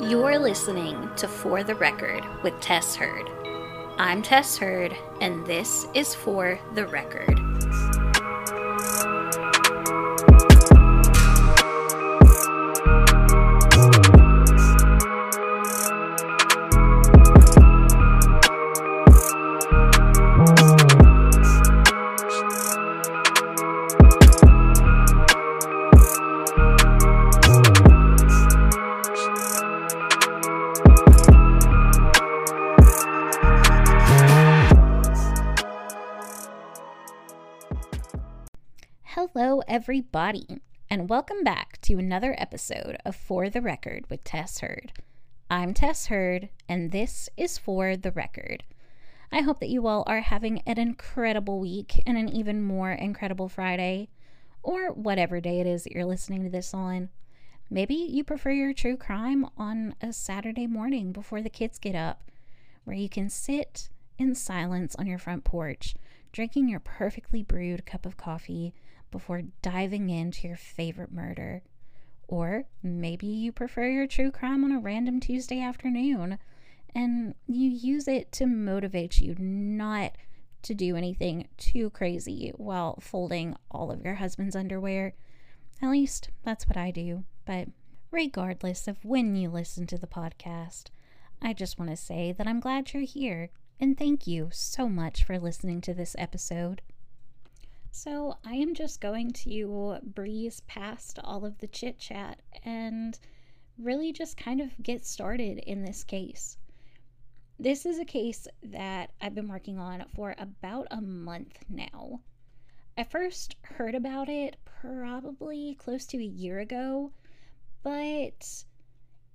You're listening to For the Record with Tess Heard. I'm Tess Heard, and this is For the Record. Everybody, and welcome back to another episode of For the Record with Tess Hurd. I'm Tess Hurd, and this is For the Record. I hope that you all are having an incredible week and an even more incredible Friday, or whatever day it is that you're listening to this on. Maybe you prefer your true crime on a Saturday morning before the kids get up, where you can sit in silence on your front porch, drinking your perfectly brewed cup of coffee before diving into your favorite murder. Or maybe you prefer your true crime on a random Tuesday afternoon and you use it to motivate you not to do anything too crazy while folding all of your husband's underwear. At least that's what I do. But regardless of when you listen to the podcast, I just want to say that I'm glad you're here and thank you so much for listening to this episode. So, I am just going to breeze past all of the chit chat and really just kind of get started in this case. This is a case that I've been working on for about a month now. I first heard about it probably close to a year ago, but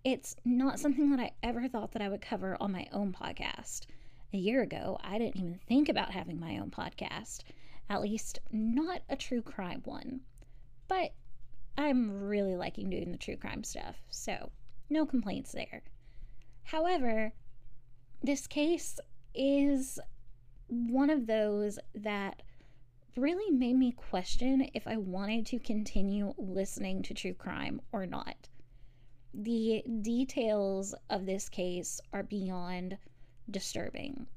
it's not something that I ever thought that I would cover on my own podcast. A year ago, I didn't even think about having my own podcast. At least, not a true crime one. But I'm really liking doing the true crime stuff, so no complaints there. However, this case is one of those that really made me question if I wanted to continue listening to true crime or not. The details of this case are beyond disturbing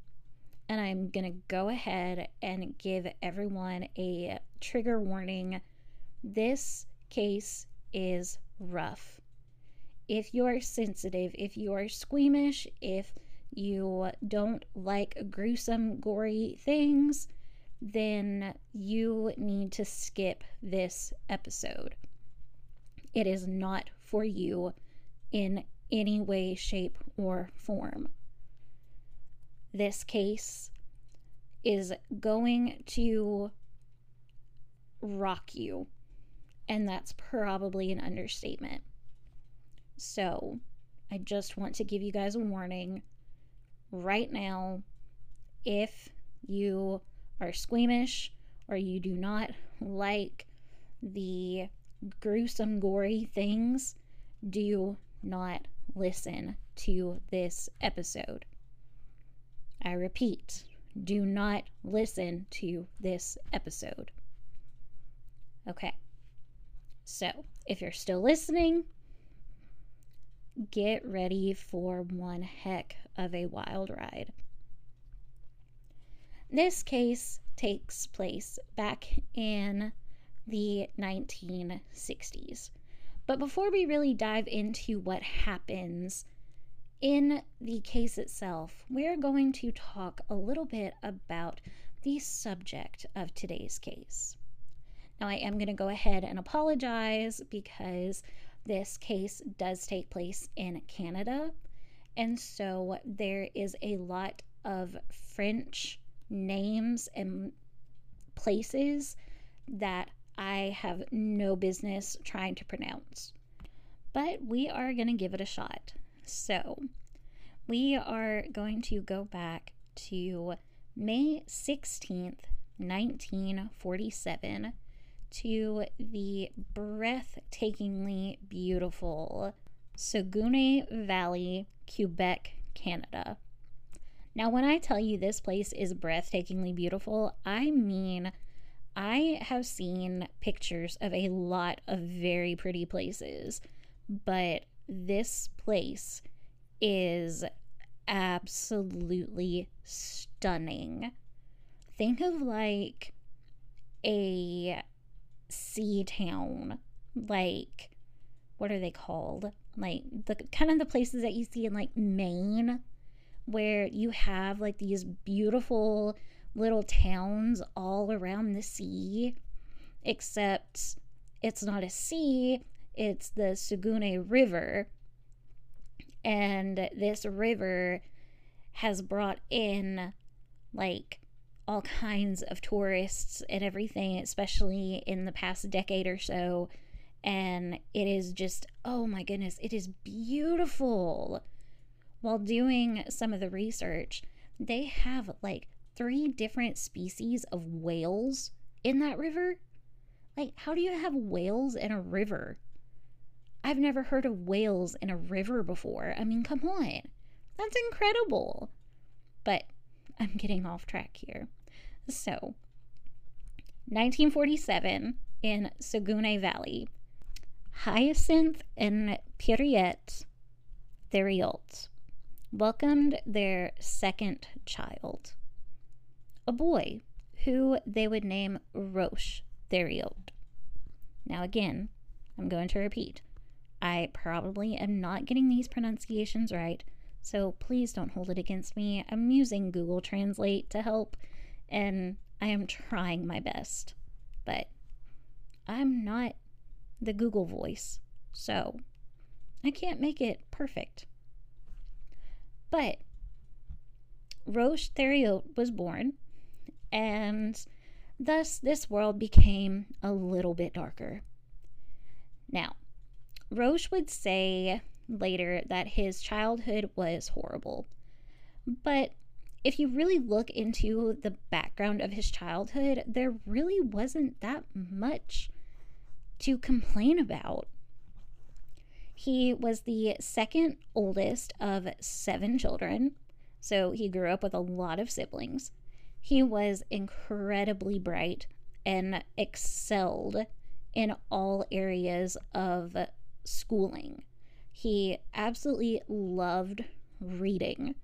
and I'm going to go ahead and give everyone a trigger warning. This case is rough. If you're sensitive, if you're squeamish, if you don't like gruesome, gory things, then you need to skip this episode. It is not for you in any way, shape, or form this case is going to rock you. And that's probably an understatement. So, I just want to give you guys a warning right now. If you are squeamish or you do not like the gruesome, gory things, do not listen to this episode. I repeat, do not listen to this episode. Okay. So, if you're still listening, get ready for one heck of a wild ride. This case takes place back in the 1960s. But before we really dive into what happens in the case itself, we're going to talk a little bit about the subject of today's case. Now, I am going to go ahead and apologize because this case does take place in Canada, and so there is a lot of French names and places that I have no business trying to pronounce. But we are going to give it a shot. So, we are going to go back to May 16th, 1947, to the breathtakingly beautiful Saguenay Valley, Quebec, Canada. Now, when I tell you this place is breathtakingly beautiful, I mean I have seen pictures of a lot of very pretty places, but this place is absolutely stunning. Think of like a sea town, like what are they called? Like the kind of the places that you see in like Maine, where you have like these beautiful little towns all around the sea, except it's not a sea, it's the Saguenay River. And this river has brought in like all kinds of tourists and everything, especially in the past decade or so. And it is just, oh my goodness, it is beautiful. While doing some of the research, they have like three different species of whales in that river. Like, how do you have whales in a river? I've never heard of whales in a river before. I mean, come on. That's incredible. But I'm getting off track here. So, 1947 in Saguenay Valley, Hyacinth and Pierrette Theriault welcomed their second child, a boy who they would name Roch Theriault. Now, again, I'm going to repeat. I probably am not getting these pronunciations right, so please don't hold it against me. I'm using Google Translate to help, and I am trying my best. But I'm not the Google voice, so I can't make it perfect. But Roch Theriault was born, and thus this world became a little bit darker. Now, Roch would say later that his childhood was horrible. But if you really look into the background of his childhood, there really wasn't that much to complain about. He was the second oldest of seven children, so he grew up with a lot of siblings. He was incredibly bright and excelled in all areas of schooling. He absolutely loved reading.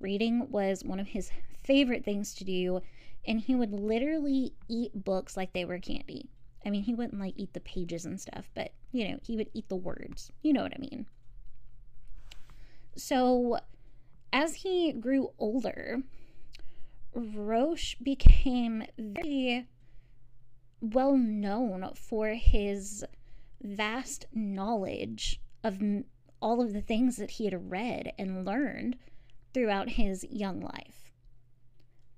Reading was one of his favorite things to do, and he would literally eat books like they were candy. I mean, he wouldn't like eat the pages and stuff, but you know, he would eat the words. You know what I mean? So, as he grew older, Roch became very well known for his vast knowledge of all of the things that he had read and learned throughout his young life.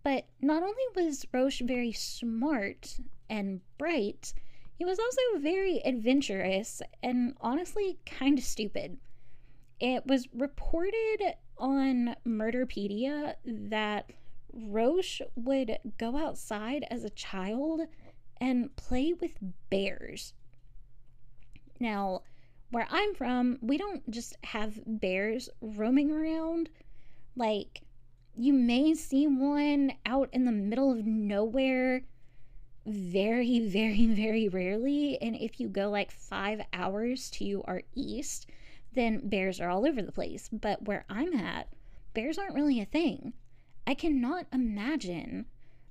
But not only was Roch very smart and bright, he was also very adventurous and honestly kind of stupid. It was reported on Murderpedia that Roch would go outside as a child and play with bears. Now, where I'm from, we don't just have bears roaming around. Like, you may see one out in the middle of nowhere very, very, very rarely. And if you go like five hours to our east, then bears are all over the place. But where I'm at, bears aren't really a thing. I cannot imagine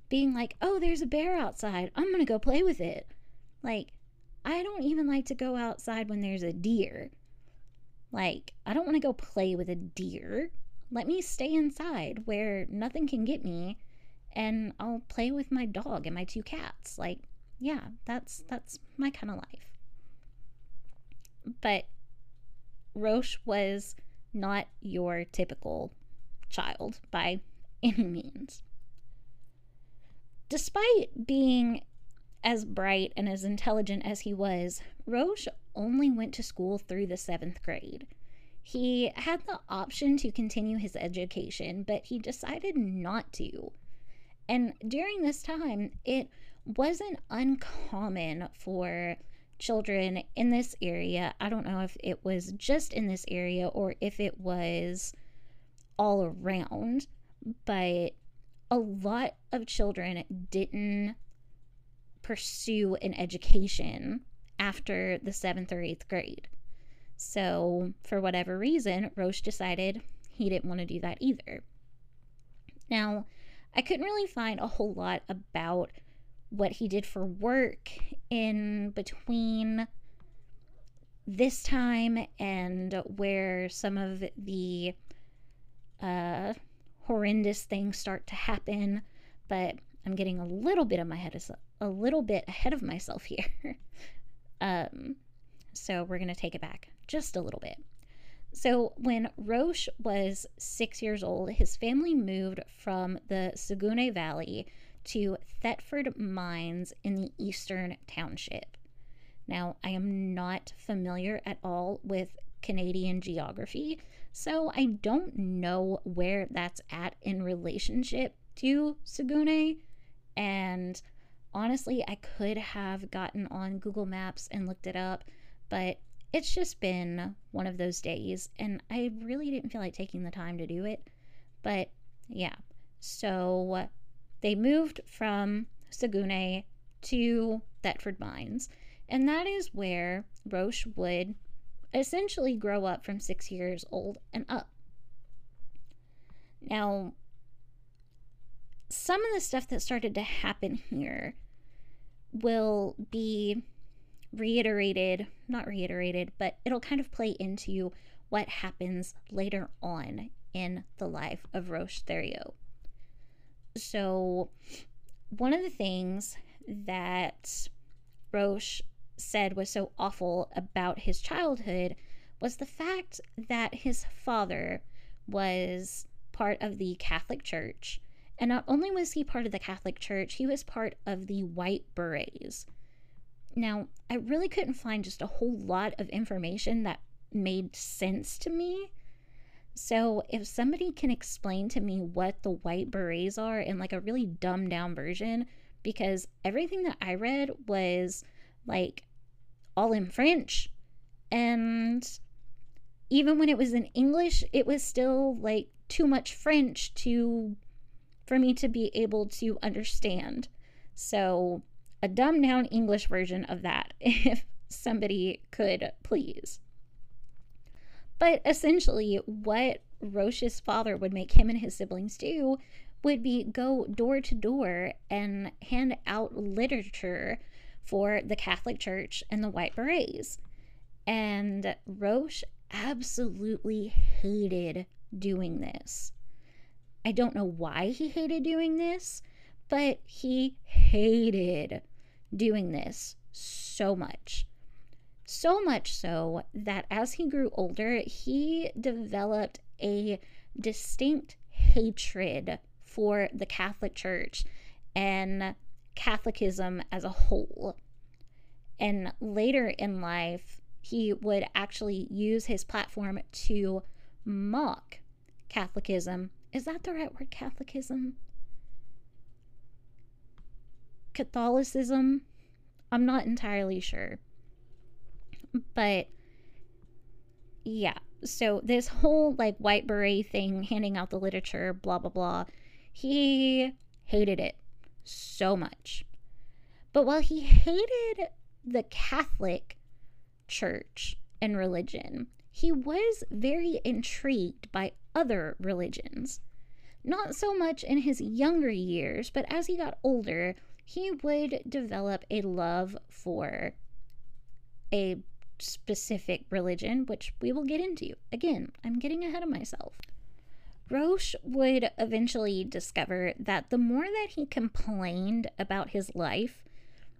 being like, oh, there's a bear outside. I'm going to go play with it. Like, I don't even like to go outside when there's a deer. Like, I don't want to go play with a deer. Let me stay inside where nothing can get me and I'll play with my dog and my two cats. Like, yeah, that's that's my kind of life. But Roch was not your typical child by any means. Despite being as bright and as intelligent as he was, Roch only went to school through the seventh grade. He had the option to continue his education, but he decided not to. And during this time, it wasn't uncommon for children in this area. I don't know if it was just in this area or if it was all around, but a lot of children didn't pursue an education after the seventh or eighth grade. So, for whatever reason, Roch decided he didn't want to do that either. Now, I couldn't really find a whole lot about what he did for work in between this time and where some of the uh, horrendous things start to happen. But I'm getting a little bit of my head a little bit ahead of myself here. um, so we're gonna take it back just a little bit. So, when Roch was six years old, his family moved from the Saguenay Valley to Thetford Mines in the Eastern Township. Now, I am not familiar at all with Canadian geography, so I don't know where that's at in relationship to Saguenay. And honestly, I could have gotten on Google Maps and looked it up, but it's just been one of those days, and I really didn't feel like taking the time to do it. But yeah, so they moved from Saguenay to Thetford Mines, and that is where Roch would essentially grow up from six years old and up. Now, some of the stuff that started to happen here will be reiterated, not reiterated, but it'll kind of play into what happens later on in the life of Roch Thériault. So, one of the things that Roch said was so awful about his childhood was the fact that his father was part of the Catholic Church. And not only was he part of the Catholic Church, he was part of the White Berets. Now, I really couldn't find just a whole lot of information that made sense to me. So, if somebody can explain to me what the white berets are in like a really dumbed down version, because everything that I read was like all in French. And even when it was in English, it was still like too much French to for me to be able to understand. So, a dumbed down English version of that, if somebody could please. But essentially, what Roch's father would make him and his siblings do would be go door to door and hand out literature for the Catholic Church and the White Berets. And Roch absolutely hated doing this. I don't know why he hated doing this, but he hated doing this so much. So much so that as he grew older, he developed a distinct hatred for the Catholic Church and Catholicism as a whole. And later in life, he would actually use his platform to mock Catholicism. Is that the right word, Catholicism? Catholicism. I'm not entirely sure. But yeah, so this whole like white beret thing, handing out the literature, blah, blah, blah, he hated it so much. But while he hated the Catholic church and religion, he was very intrigued by other religions. Not so much in his younger years, but as he got older, he would develop a love for a specific religion, which we will get into. Again, I'm getting ahead of myself. Roch would eventually discover that the more that he complained about his life,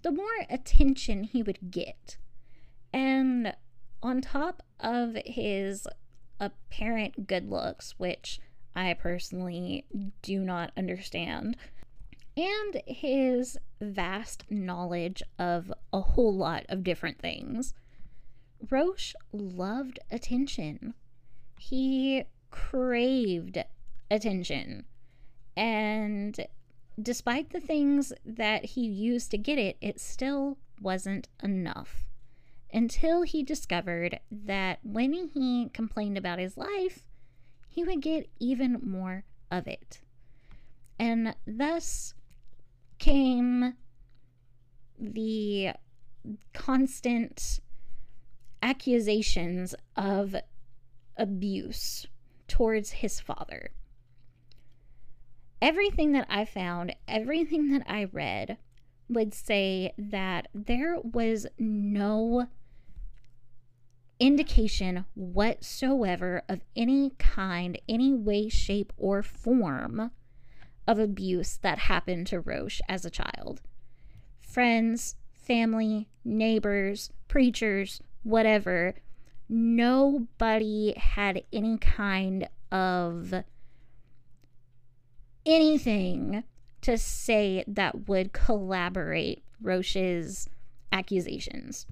the more attention he would get. And on top of his apparent good looks, which I personally do not understand, and his vast knowledge of a whole lot of different things. Roch loved attention. He craved attention. And despite the things that he used to get it, it still wasn't enough. Until he discovered that when he complained about his life, he would get even more of it. And thus came the constant accusations of abuse towards his father. Everything that I found, everything that I read would say that there was no indication whatsoever of any kind, any way, shape, or form of abuse that happened to Roch as a child. Friends, family, neighbors, preachers, whatever, nobody had any kind of anything to say that would collaborate Roch's accusations.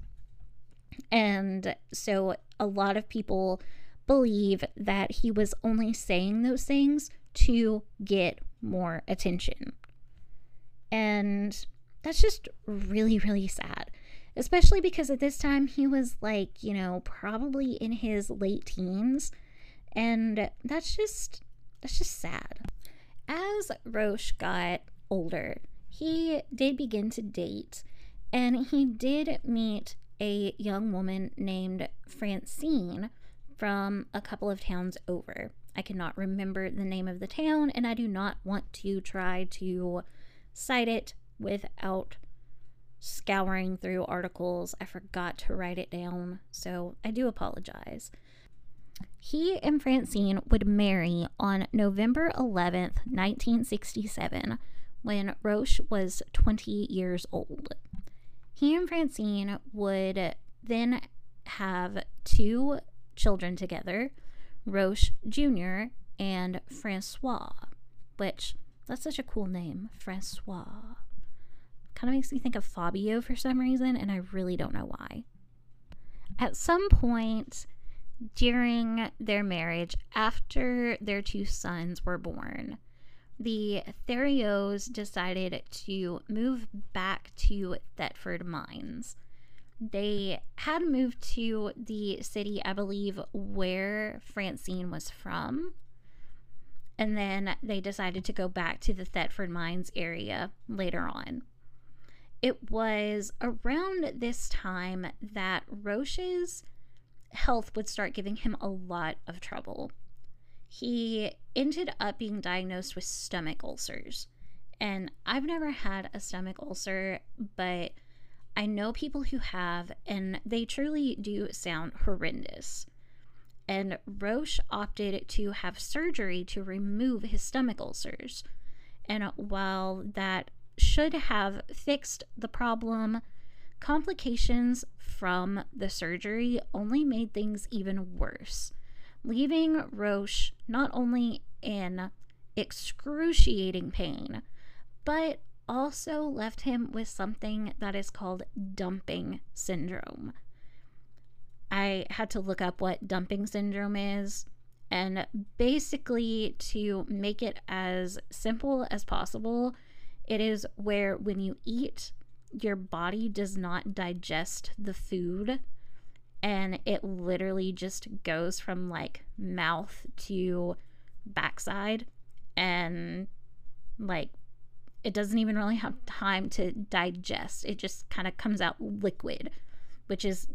And so a lot of people believe that he was only saying those things to get more attention. And that's just really, really sad. Especially because at this time he was like, you know, probably in his late teens. And that's just that's just sad. As Roch got older, he did begin to date and he did meet a young woman named Francine from a couple of towns over. I cannot remember the name of the town, and I do not want to try to cite it without scouring through articles. I forgot to write it down, so I do apologize. He and Francine would marry on November 11th, 1967, when Roch was 20 years old. He and Francine would then have two children together Roch Jr. and Francois, which that's such a cool name, Francois. Kind of makes me think of Fabio for some reason, and I really don't know why. At some point during their marriage, after their two sons were born, the Theriaults decided to move back to Thetford Mines. They had moved to the city, I believe, where Francine was from. And then they decided to go back to the Thetford Mines area later on. It was around this time that Roch's health would start giving him a lot of trouble he ended up being diagnosed with stomach ulcers. And I've never had a stomach ulcer, but I know people who have, and they truly do sound horrendous. And Roch opted to have surgery to remove his stomach ulcers. And while that should have fixed the problem, complications from the surgery only made things even worse leaving Roch not only in excruciating pain, but also left him with something that is called dumping syndrome. I had to look up what dumping syndrome is. And basically, to make it as simple as possible, it is where when you eat, your body does not digest the food and it literally just goes from like mouth to backside and like it doesn't even really have time to digest. It just kind of comes out liquid which is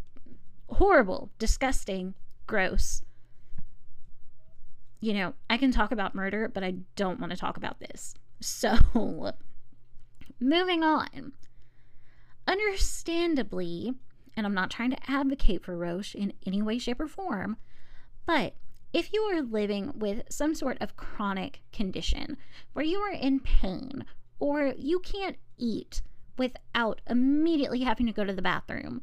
horrible disgusting gross. You know i can talk about murder but i don't want to talk about this. So moving on. Understandably and I'm not trying to advocate for Roch in any way, shape, or form, but if you are living with some sort of chronic condition where you are in pain or you can't eat without immediately having to go to the bathroom,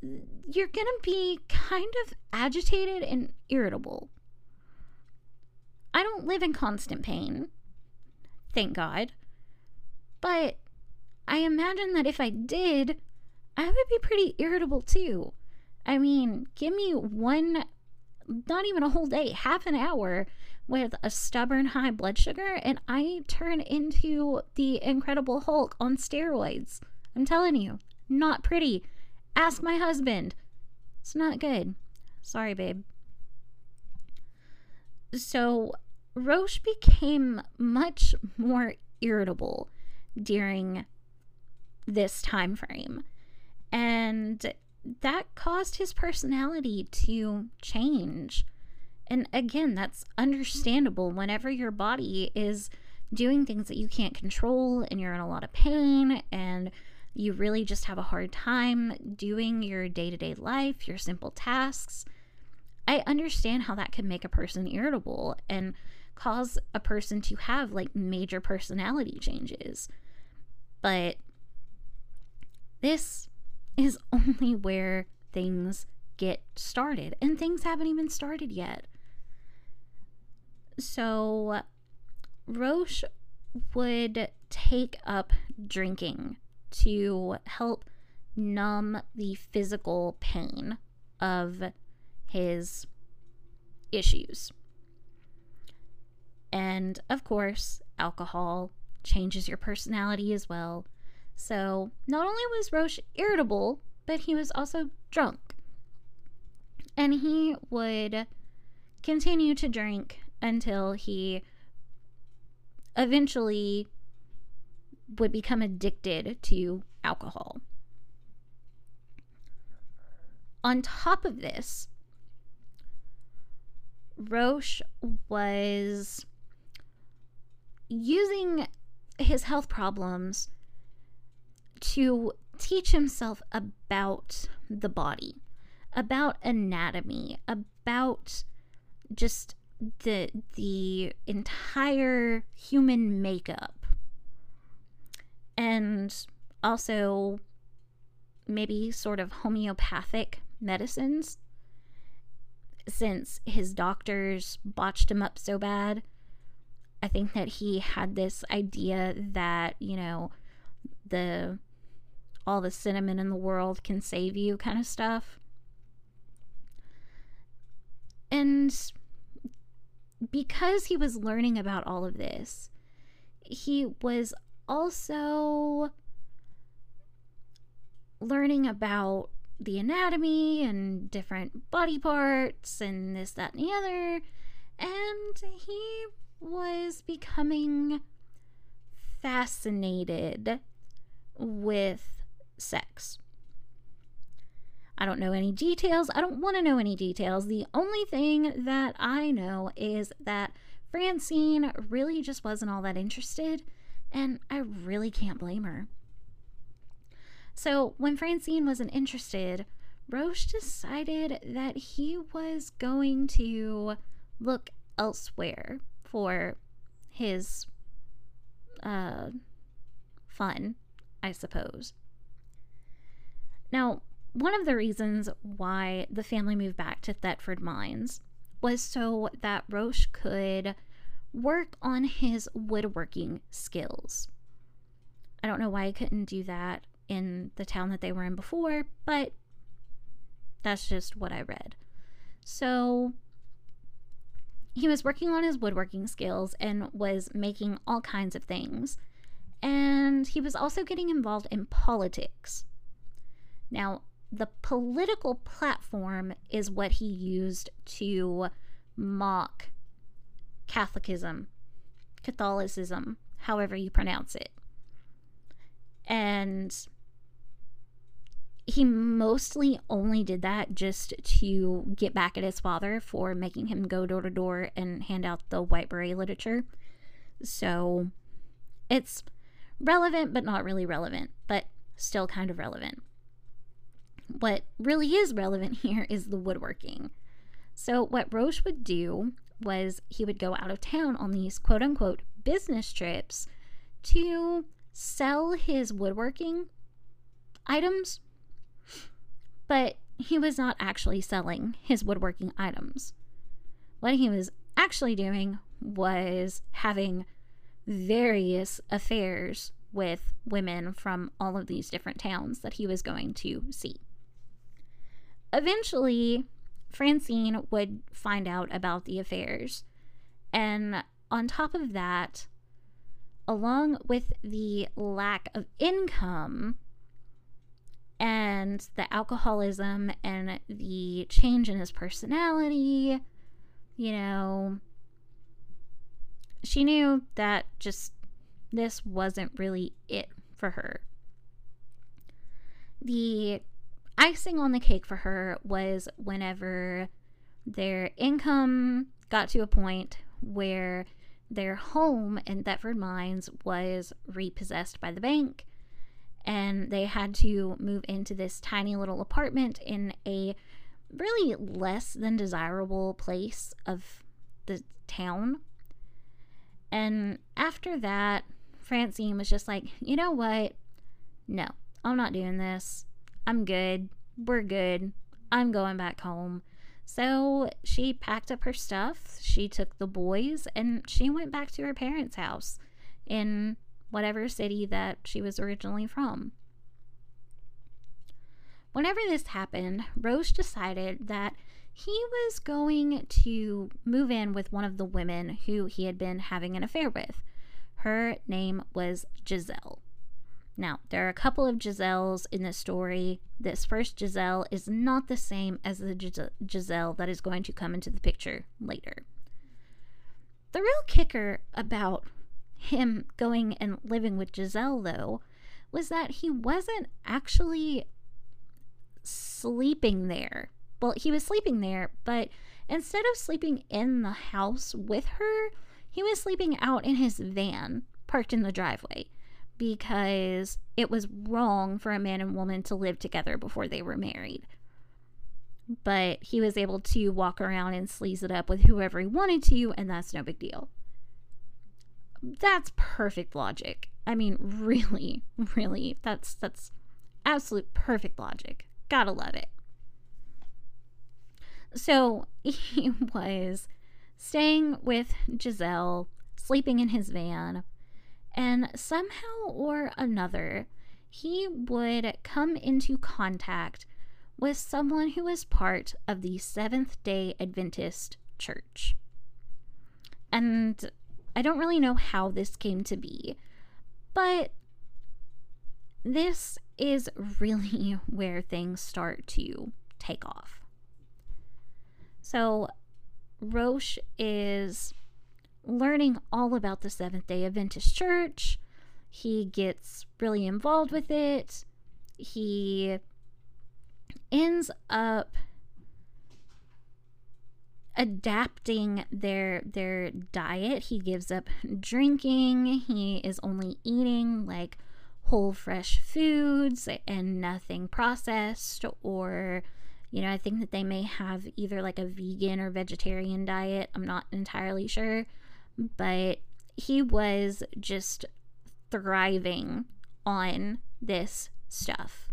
you're going to be kind of agitated and irritable. I don't live in constant pain, thank God. But I imagine that if I did, I would be pretty irritable too. I mean, give me one, not even a whole day, half an hour with a stubborn high blood sugar, and I turn into the Incredible Hulk on steroids. I'm telling you, not pretty. Ask my husband. It's not good. Sorry, babe. So, Roch became much more irritable during this time frame. And that caused his personality to change. And again, that's understandable whenever your body is doing things that you can't control and you're in a lot of pain and you really just have a hard time doing your day to day life, your simple tasks. I understand how that can make a person irritable and cause a person to have like major personality changes. But this is only where things get started, and things haven't even started yet. So, Roch would take up drinking to help numb the physical pain of his issues. And of course, alcohol changes your personality as well. So, not only was Roch irritable, but he was also drunk. And he would continue to drink until he eventually would become addicted to alcohol. On top of this, Roch was using his health problems to teach himself about the body, about anatomy, about just the the entire human makeup. And also maybe sort of homeopathic medicines since his doctors botched him up so bad. I think that he had this idea that, you know, the all the cinnamon in the world can save you kind of stuff. And because he was learning about all of this, he was also learning about the anatomy and different body parts and this, that, and the other. And he was becoming fascinated with sex. I don't know any details. I don't want to know any details. The only thing that I know is that Francine really just wasn't all that interested, and I really can't blame her. So, when Francine wasn't interested, Roch decided that he was going to look elsewhere for his uh, fun, I suppose. Now, one of the reasons why the family moved back to Thetford Mines was so that Roch could work on his woodworking skills. I don't know why he couldn't do that in the town that they were in before, but that's just what I read. So he was working on his woodworking skills and was making all kinds of things. And he was also getting involved in politics. Now, the political platform is what he used to mock Catholicism, Catholicism, however you pronounce it. And he mostly only did that just to get back at his father for making him go door to door and hand out the white beret literature. So it's relevant, but not really relevant, but still kind of relevant. What really is relevant here is the woodworking. So, what Roch would do was he would go out of town on these quote unquote business trips to sell his woodworking items, but he was not actually selling his woodworking items. What he was actually doing was having various affairs with women from all of these different towns that he was going to see. Eventually, Francine would find out about the affairs. And on top of that, along with the lack of income and the alcoholism and the change in his personality, you know, she knew that just this wasn't really it for her. The icing on the cake for her was whenever their income got to a point where their home in Thetford Mines was repossessed by the bank and they had to move into this tiny little apartment in a really less than desirable place of the town. And after that, Francine was just like, you know what? No, I'm not doing this. I'm good. We're good. I'm going back home. So she packed up her stuff, she took the boys, and she went back to her parents' house in whatever city that she was originally from. Whenever this happened, Roch decided that he was going to move in with one of the women who he had been having an affair with. Her name was Giselle. Now, there are a couple of Giselles in this story. This first Giselle is not the same as the Gis- Giselle that is going to come into the picture later. The real kicker about him going and living with Giselle, though, was that he wasn't actually sleeping there. Well, he was sleeping there, but instead of sleeping in the house with her, he was sleeping out in his van parked in the driveway because it was wrong for a man and woman to live together before they were married. But he was able to walk around and sleaze it up with whoever he wanted to, and that's no big deal. That's perfect logic. I mean, really, really, that's that's absolute perfect logic. Gotta love it. So he was staying with Giselle, sleeping in his van, and somehow or another, he would come into contact with someone who was part of the Seventh day Adventist Church. And I don't really know how this came to be, but this is really where things start to take off. So, Roch is learning all about the Seventh day Adventist Church. He gets really involved with it. He ends up adapting their their diet. He gives up drinking. He is only eating like whole fresh foods and nothing processed or you know, I think that they may have either like a vegan or vegetarian diet. I'm not entirely sure, but he was just thriving on this stuff.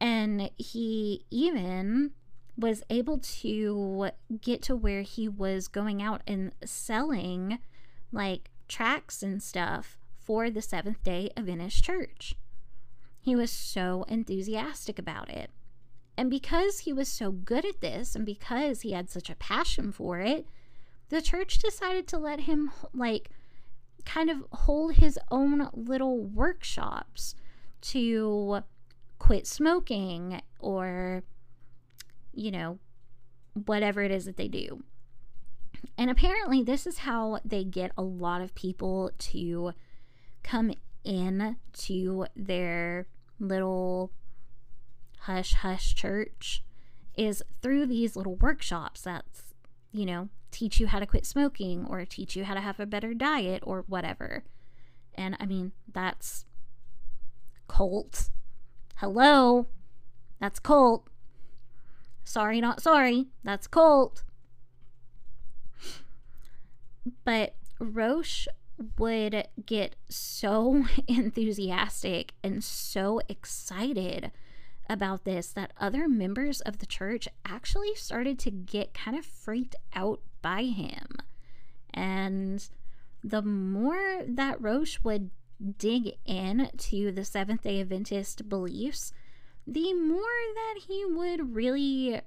And he even was able to get to where he was going out and selling like tracts and stuff for the Seventh day Adventist Church. He was so enthusiastic about it. And because he was so good at this and because he had such a passion for it, the church decided to let him, like, kind of hold his own little workshops to quit smoking or, you know, whatever it is that they do. And apparently, this is how they get a lot of people to come in to their little hush hush church is through these little workshops that's you know teach you how to quit smoking or teach you how to have a better diet or whatever. And i mean that's cult. Hello? That's cult. Sorry not sorry. That's cult. But roch would get so enthusiastic and so excited about this that other members of the church actually started to get kind of freaked out by him. And the more that Roch would dig in to the Seventh day Adventist beliefs, the more that he would really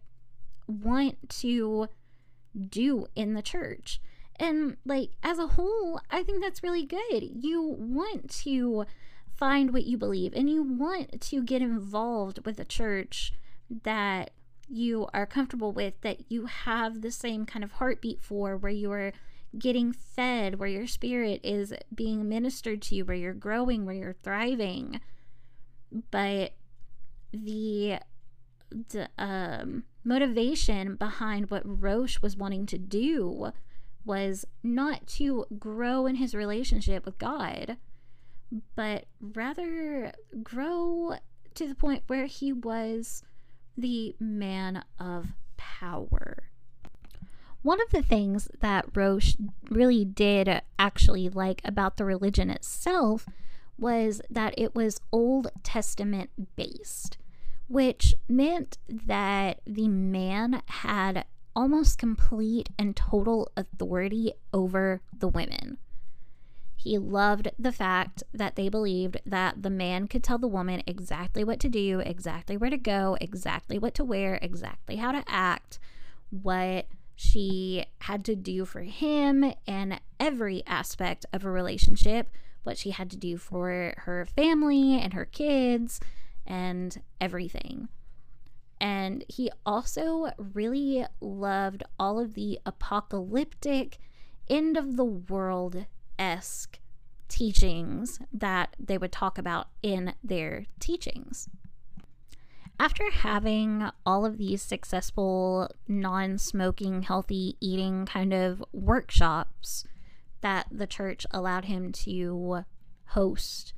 want to do in the church. And like as a whole, I think that's really good. You want to find what you believe and you want to get involved with a church that you are comfortable with, that you have the same kind of heartbeat for, where you are getting fed, where your spirit is being ministered to, you, where you're growing, where you're thriving. But the, the um, motivation behind what Roch was wanting to do was not to grow in his relationship with God, but rather grow to the point where he was the man of power. One of the things that Roch really did actually like about the religion itself was that it was Old Testament based, which meant that the man had almost complete and total authority over the women. He loved the fact that they believed that the man could tell the woman exactly what to do, exactly where to go, exactly what to wear, exactly how to act, what she had to do for him in every aspect of a relationship, what she had to do for her family and her kids and everything. And he also really loved all of the apocalyptic, end of the world esque teachings that they would talk about in their teachings. After having all of these successful non smoking, healthy eating kind of workshops that the church allowed him to host,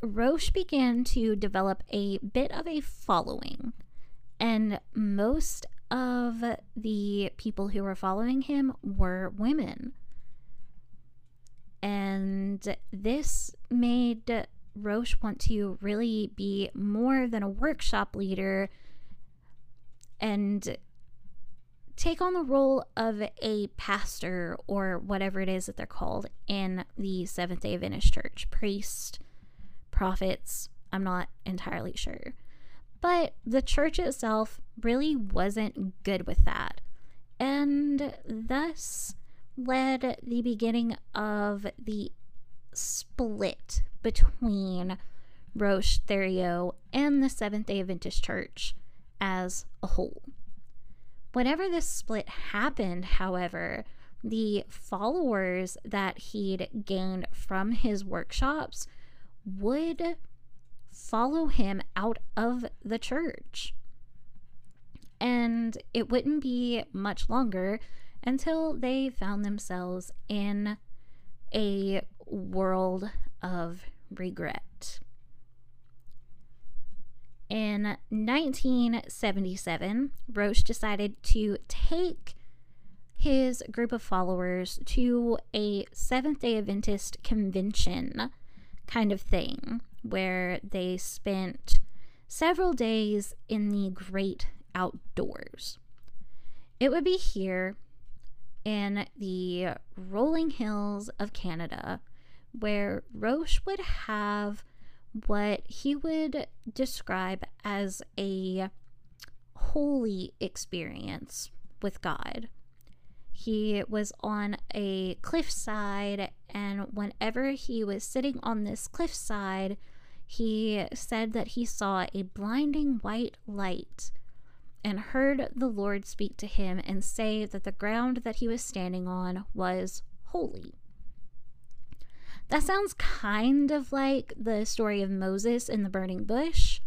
Roch began to develop a bit of a following. And most of the people who were following him were women. And this made Roch want to really be more than a workshop leader and take on the role of a pastor or whatever it is that they're called in the Seventh day Adventist Church priest, prophets. I'm not entirely sure. But the church itself really wasn't good with that. And thus, led the beginning of the split between Roch Theriault and the Seventh day Adventist Church as a whole. Whenever this split happened, however, the followers that he'd gained from his workshops would follow him out of the church. And it wouldn't be much longer until they found themselves in a world of regret. In 1977, Roch decided to take his group of followers to a Seventh day Adventist convention kind of thing, where they spent several days in the great outdoors. It would be here in the rolling hills of Canada, where Roch would have what he would describe as a holy experience with God. He was on a cliffside, and whenever he was sitting on this cliffside, he said that he saw a blinding white light and heard the Lord speak to him and say that the ground that he was standing on was holy. That sounds kind of like the story of Moses in the burning bush.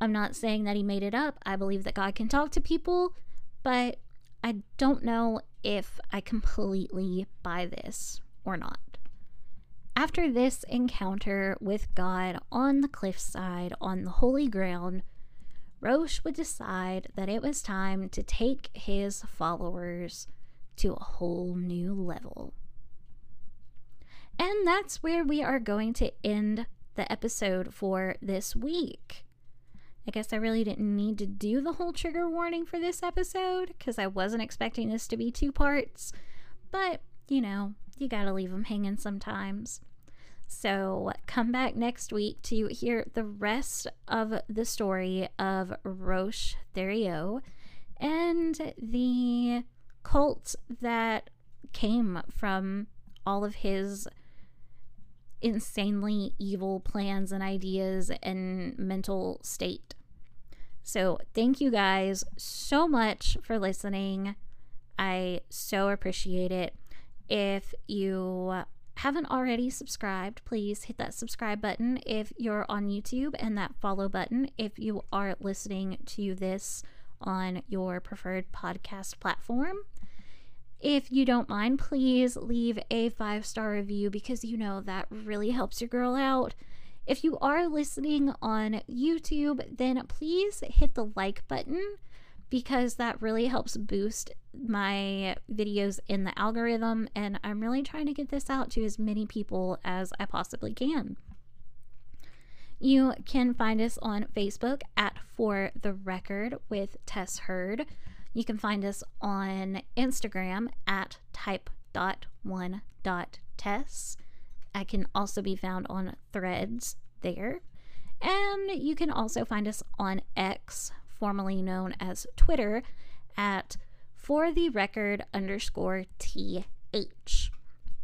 I'm not saying that he made it up. I believe that God can talk to people, but I don't know if I completely buy this or not. After this encounter with God on the cliffside on the holy ground, Roch would decide that it was time to take his followers to a whole new level. And that's where we are going to end the episode for this week. I guess I really didn't need to do the whole trigger warning for this episode because I wasn't expecting this to be two parts. But, you know, you gotta leave them hanging sometimes. So come back next week to hear the rest of the story of Roch Theriault and the cult that came from all of his insanely evil plans and ideas and mental state. So, thank you guys so much for listening. I so appreciate it. If you haven't already subscribed, please hit that subscribe button if you're on YouTube and that follow button if you are listening to this on your preferred podcast platform. If you don't mind, please leave a five star review because you know that really helps your girl out. If you are listening on YouTube, then please hit the like button because that really helps boost my videos in the algorithm. And I'm really trying to get this out to as many people as I possibly can. You can find us on Facebook at For the Record with Tess Heard. You can find us on Instagram at type.1.tess. I can also be found on threads there. And you can also find us on X, formerly known as Twitter, at for the record underscore th.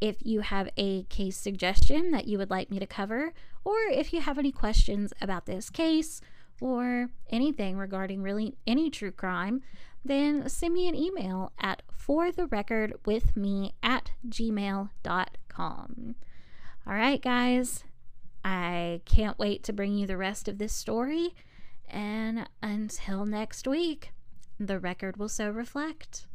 If you have a case suggestion that you would like me to cover, or if you have any questions about this case or anything regarding really any true crime, then send me an email at for the record with me at gmail.com. All right, guys, I can't wait to bring you the rest of this story. And until next week, the record will so reflect.